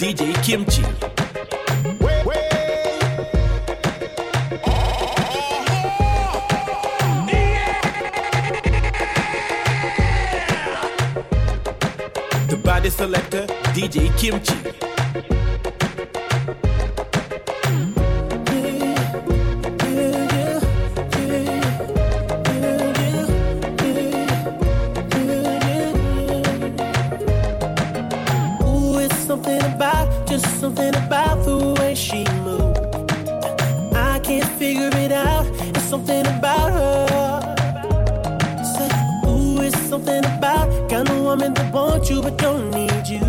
DJ Kimchi. The body selector, DJ Kimchi. Something about, just something about the way she moves. I can't figure it out. It's something about her. Say, ooh, it's something about kind of woman that wants you but don't need you.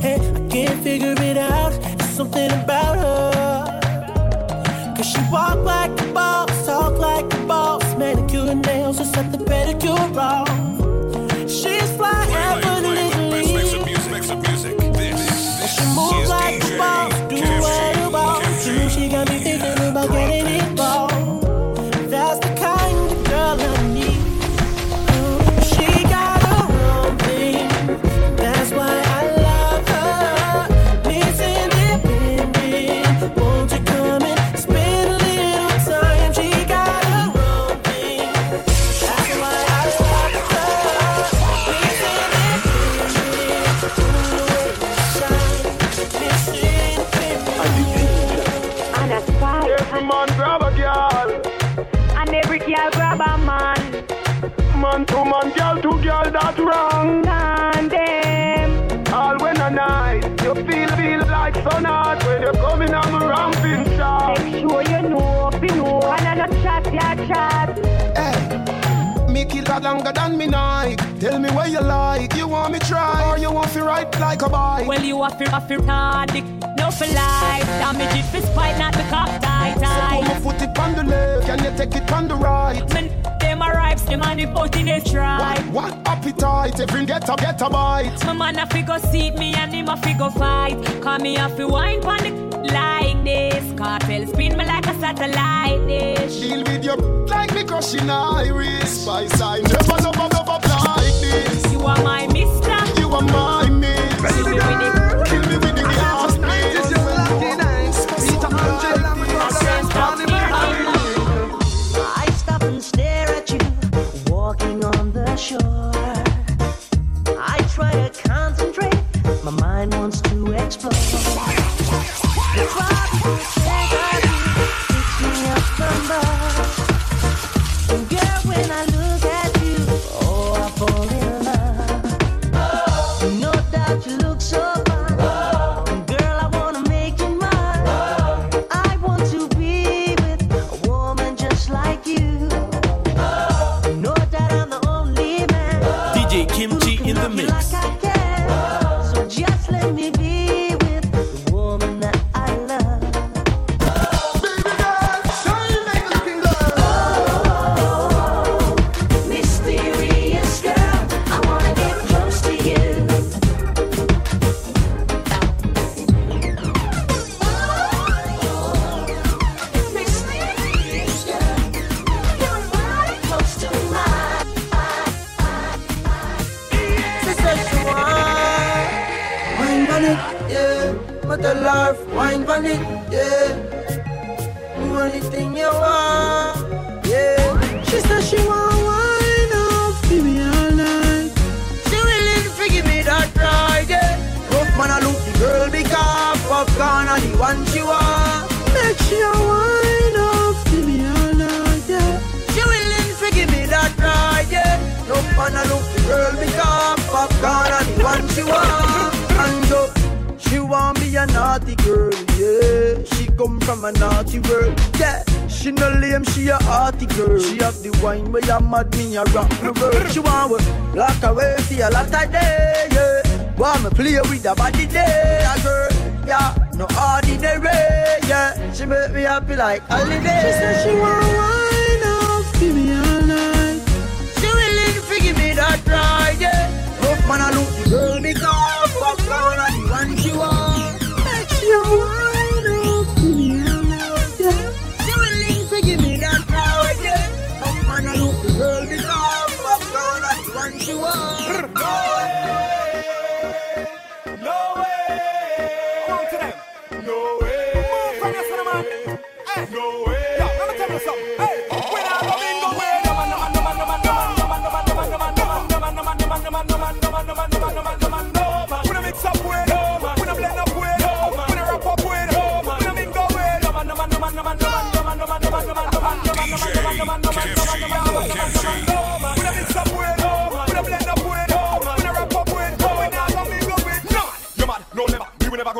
Hey, I can't figure it out. It's something about her. Cause she walk like a boss, talk like a boss, manicure and nails, or set the pedicure off. She's fly effortlessly. She to girl, that's wrong. Tandem. All when a night, you feel feel like sun hot when you're coming on the ramping shot. Make sure you know, be know. And I not chat, yeah, chat. Hey, me kill that longer than me night. Tell me where you like. You want me try or you want me ride like a bike? Well, you have to have to tardic, no for life. Damage it for spite, not the cock tight So put tight. my foot it on the left, can you take it on the right? Man, them arrives, them and the boat in a try. What appetite? Every get a get a bite. My man a figure seat me and him a figure fight. Call me a fi wine pon it like this. Cartel spin me like a satellite dish. Deal with your like me crushing iris. By side, never a love up like this. You are my mister. You are my try to concentrate, my mind wants to explore. The thought you come from a naughty world, yeah. She no lame, she a hearty girl. She have the wine where you mad me a rock the world. She want we lock away for a lot of day, yeah. Want me play with her body day, a girl, yeah. No ordinary, yeah. She make me happy like holiday. She said she want wine off, give me all night. She willing to give me that ride, yeah. Rough man, I look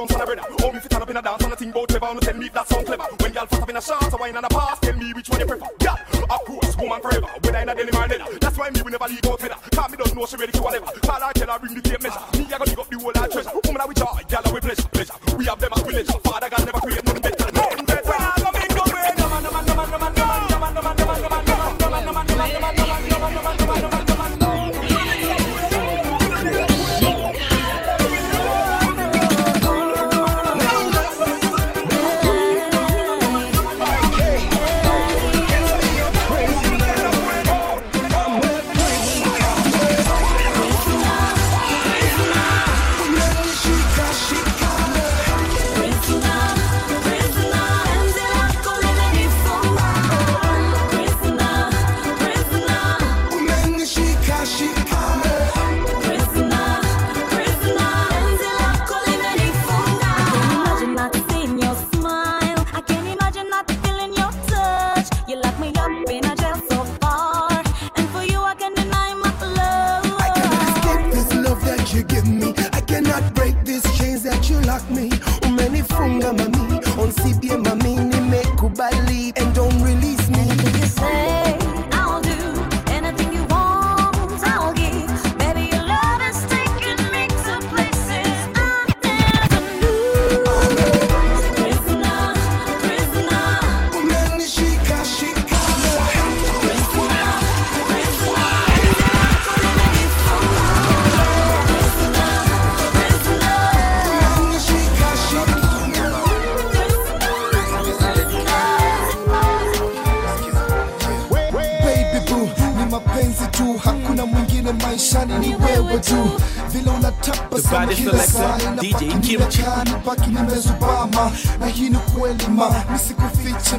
room for the bread. Hold me fit up in a dance and a thing bout Trevor. No tell me if that sound clever. When y'all fat up in a shot, a wine and a pass, tell me which one you prefer. Yeah, of course, woman forever. Whether in a daily or dinner. That's why me we never leave out with her. Cause me don't know she ready to whatever. Call her, tell her, bring the tape measure. Me I go dig up the whole of treasure. Woman I we joy, y'all we pleasure, pleasure. We have them as we leisure.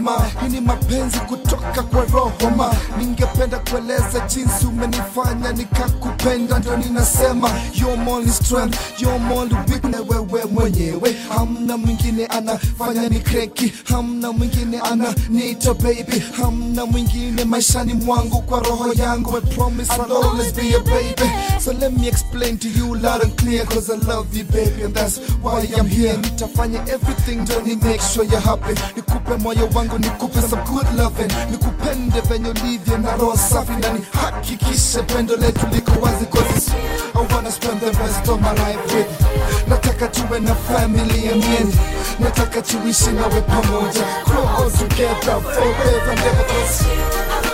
Nisikufiche ma, hii ni mapenzi kutoka kwa roho ma. Ningependa kueleza jinsi umenifanya nikakupenda, ndio ninasema wewe mwenyewe, hamna mwingine anafanya ni kreki, hamna mwingine ananiita baby, hamna mwingine maishani mwangu kwa roho yangu. I promise I'll always be a baby. So let me explain to you loud and clear, cause I love you baby, and that's why I'm here. Nitafanya everything ndio ni make sure you're happy. Nikupe moyo wangu, nikupe some good loving, nikupende venye ulivyo na roho safi, na nihakikishe pendo letu liko wazi. Nataka tuwe na family ya mieni, nataka tuishi nawe pamoja, grow together forever never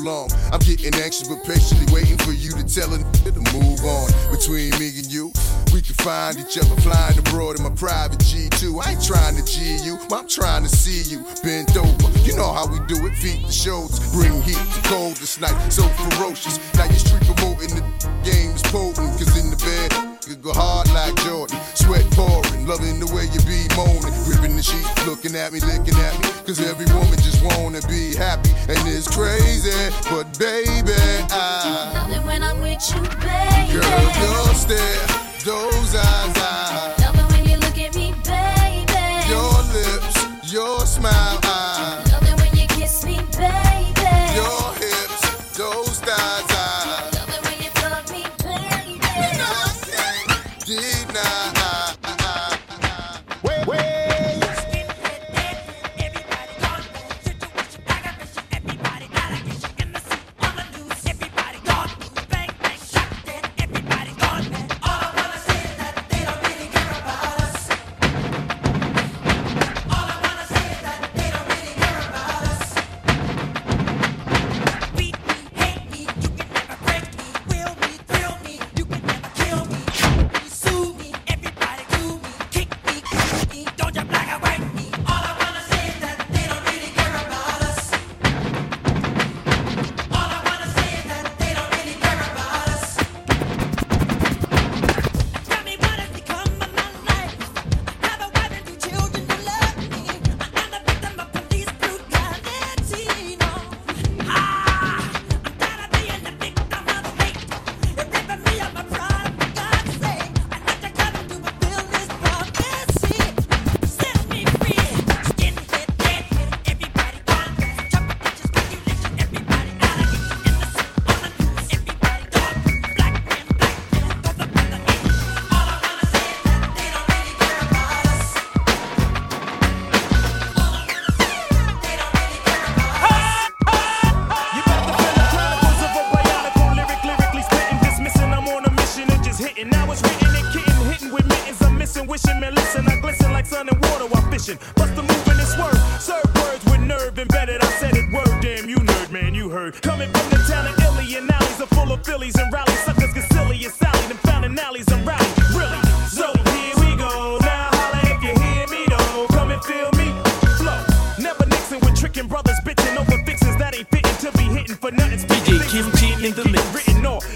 long? I'm getting anxious but patiently waiting for you to tell a to move on. Between me and you, we can find each other flying abroad in my private G2. I ain't trying to G you, I'm trying to see you bent over. You know how we do it, feet the shoulders, bring heat to cold this night, so ferocious. Now you street promoting the game is potent, cause in the bed, you go hard like Jordan, sweat pouring, loving the way you be moaning, ripping the sheet, looking at me, licking at me, cause every woman just wanna be happy, and it's crazy, but baby, I, love it When I'm with you, baby. girl, your stare, those eyes, I,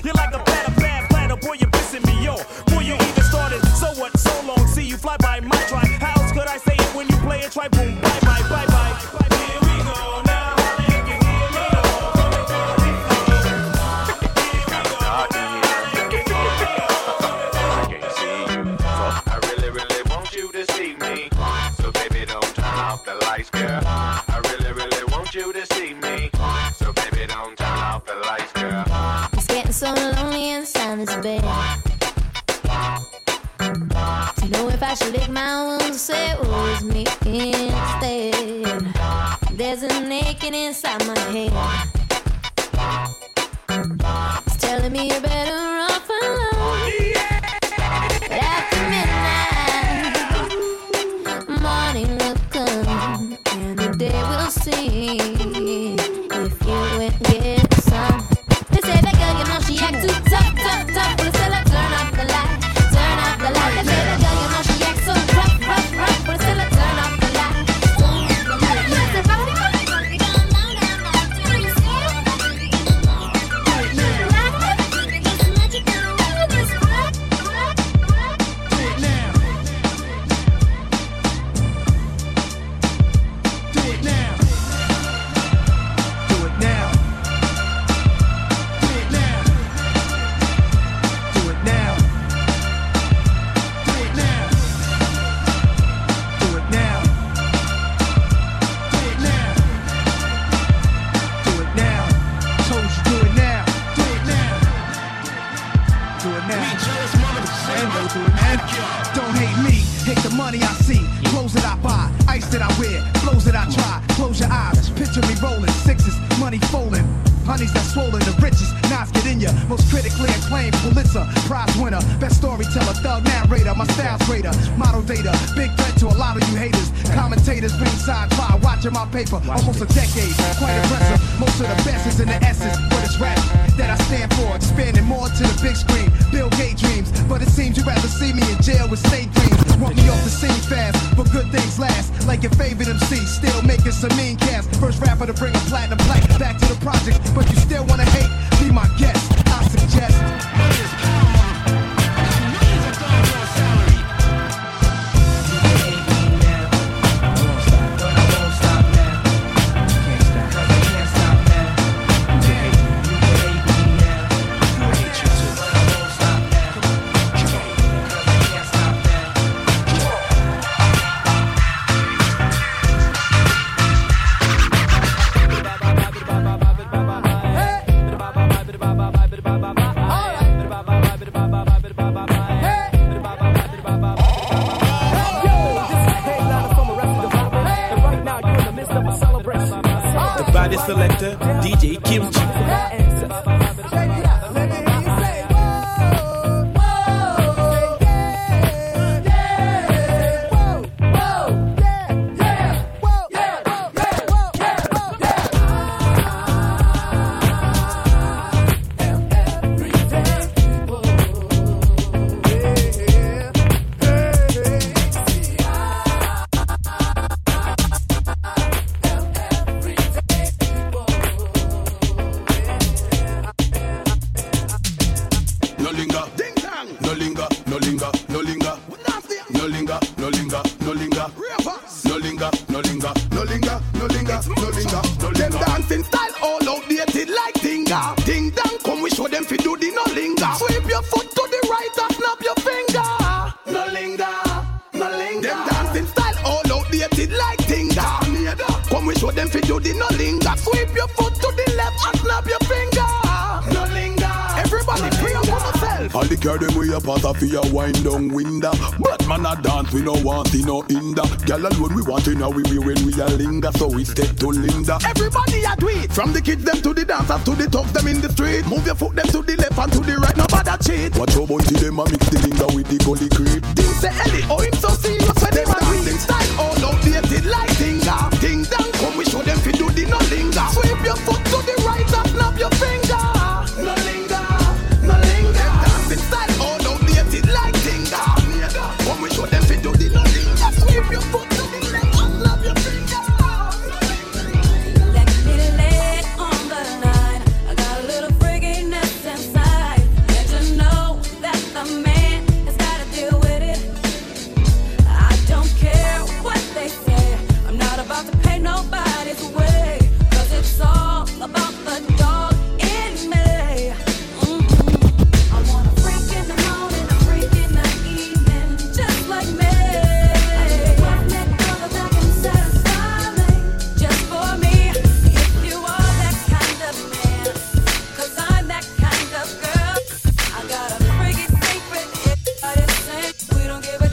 You're like a pedophile. Should lick my wounds say it was me instead. There's a naked inside my head. It's telling me you're better Model data, big threat to a lot of you haters. Commentators ringside try watching my paper, almost a decade, quite impressive. Most of the best is in the essence, but it's rap that I stand for, expanding more to the big screen. Bill Gates dreams, but it seems you'd rather see me in jail with state dreams. Want me off the scene fast, but good things last. Like your favorite MC, still making some mean cast. First rapper to bring a platinum plaque back to the project, but you still wanna hate? Be my guest, I suggest. Them fi do the no linger. Sweep your foot to the left and snap your finger. No linger. Everybody free up on yourself. All the girl them way up out of your wind down window. But man a dance, we no want see no hinder. Girl alone we want to know we be when we a linger, so we step to Linda. Everybody a do it. From the kids them to the dancers to the thugs them in the street. Move your foot them to the left and to the right. Nobody cheat. Watch your bunty them a mix the linger with the gully creep. This say Ellie, oh him so serious when them a style all outdated like Tinga your foot to the right and snap your finger. don't give a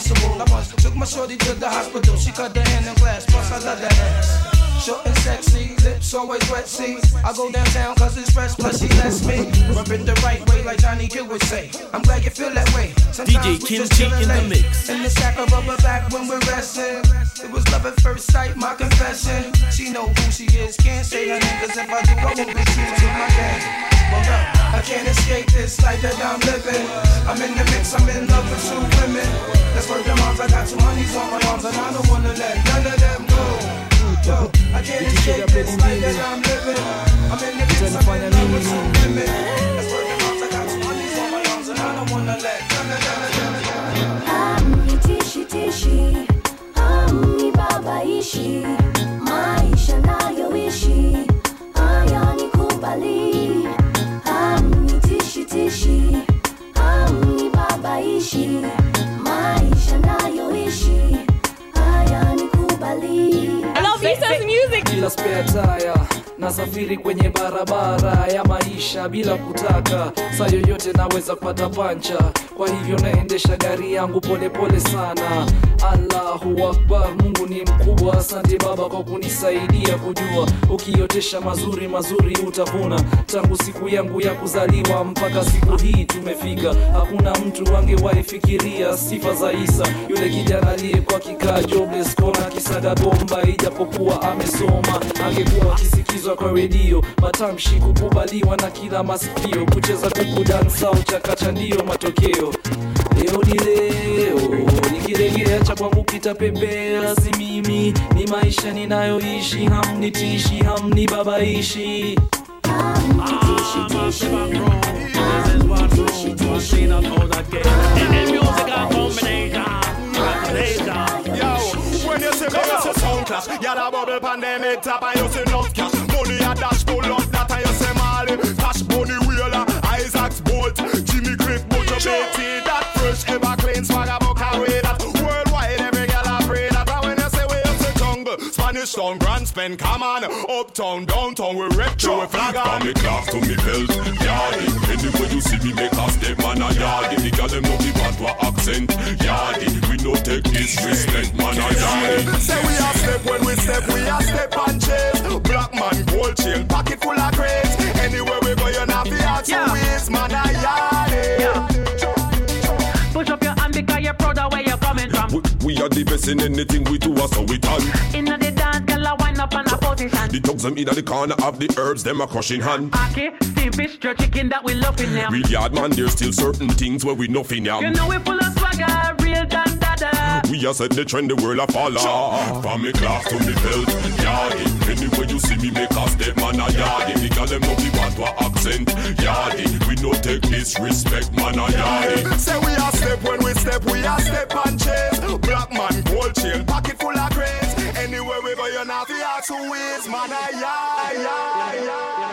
possible. I once took my shorty to the hospital. She cut her hand in glass, plus I love that ass. Short and sexy, lips always wet, see. I go downtown cause it's fresh, plus she lets me rub it the right way, like Johnny Gill would say. I'm glad you feel that way. Sometimes DJ we Kim just G chillin' in the mix. In the sack of rubber back when we're resting. It was love at first sight, my confession. She know who she is, can't say her name, cause if I do, I won't be to my game. Well, I can't escape this life that I'm living. I'm in the mix, I'm in love with two women. That's where the moms, I got two honeys on my arms, and I don't wanna let none of them go. Yo, I can't escape this life that I'm living. I'm in the mix, I'm in love with two women. Kwenye barabara ya maisha bila kutaka. Saa yoyote naweza kupata pancha. Kwa hivyo naendesha gari yangu polepole sana. Allahu akbar mungu ni mkubwa. Asante baba kwa kunisaidia kujua. Ukiotesha mazuri mazuri utavuna. Tangu siku yangu ya kuzaliwa mpaka siku hii tumefika. Hakuna mtu angewaifikiria sifa za isa. Yule kijana aliyekuwa kikaa jobless kisaga gomba ijapokuwa amesoma angekuwa akisikizwa kwa redio. Matamshi kukubaliwa na kila masikio kucheza kuku dansa uchakacha ndiyo matokeo. Leo ni leo nikilegea cha kwangu kitapepea si mimi ni maisha ninayoishi hamnitishi hamnibabaishi When you see bubble pandemic top and you see cash. BT. That fresh ever Spanish town, Grants Pen, come on. Uptown, downtown, we rep you, we flag on. From me class to me belt, yardy. Anywhere you see me make a step, man, a yardy. The girl them know me bad to accent, yardy. We no take disrespect, man, a yardy. Say we a step when we step, we a step and chase. Black man, gold chain, pocket full of crates. Anywhere we go, you not be out to waste, man, a yardy. Push up because you're proud of where you're coming from. We, we are the best in anything we do, so we done. Inna the dance, girl, I wind up on a position. The dogs them in the corner of the herbs, them a crushing hand. Ackee, steam fish, jerk chicken that we love in them. Real yard man, there's still certain things where we nothing You know we full of swagger, real dan dada. We are set the trend, the world a follow. From me class to me belt, yardy. Anywhere you see me make a step, man, a yardy. The girl them know me bad to accent, yardy. We no take disrespect, man, a yardy. Say we a step when we step, we a step and chase. Black man, gold chain, pocket full of crates. Anywhere we go, you not be out to waste, man, a yardy.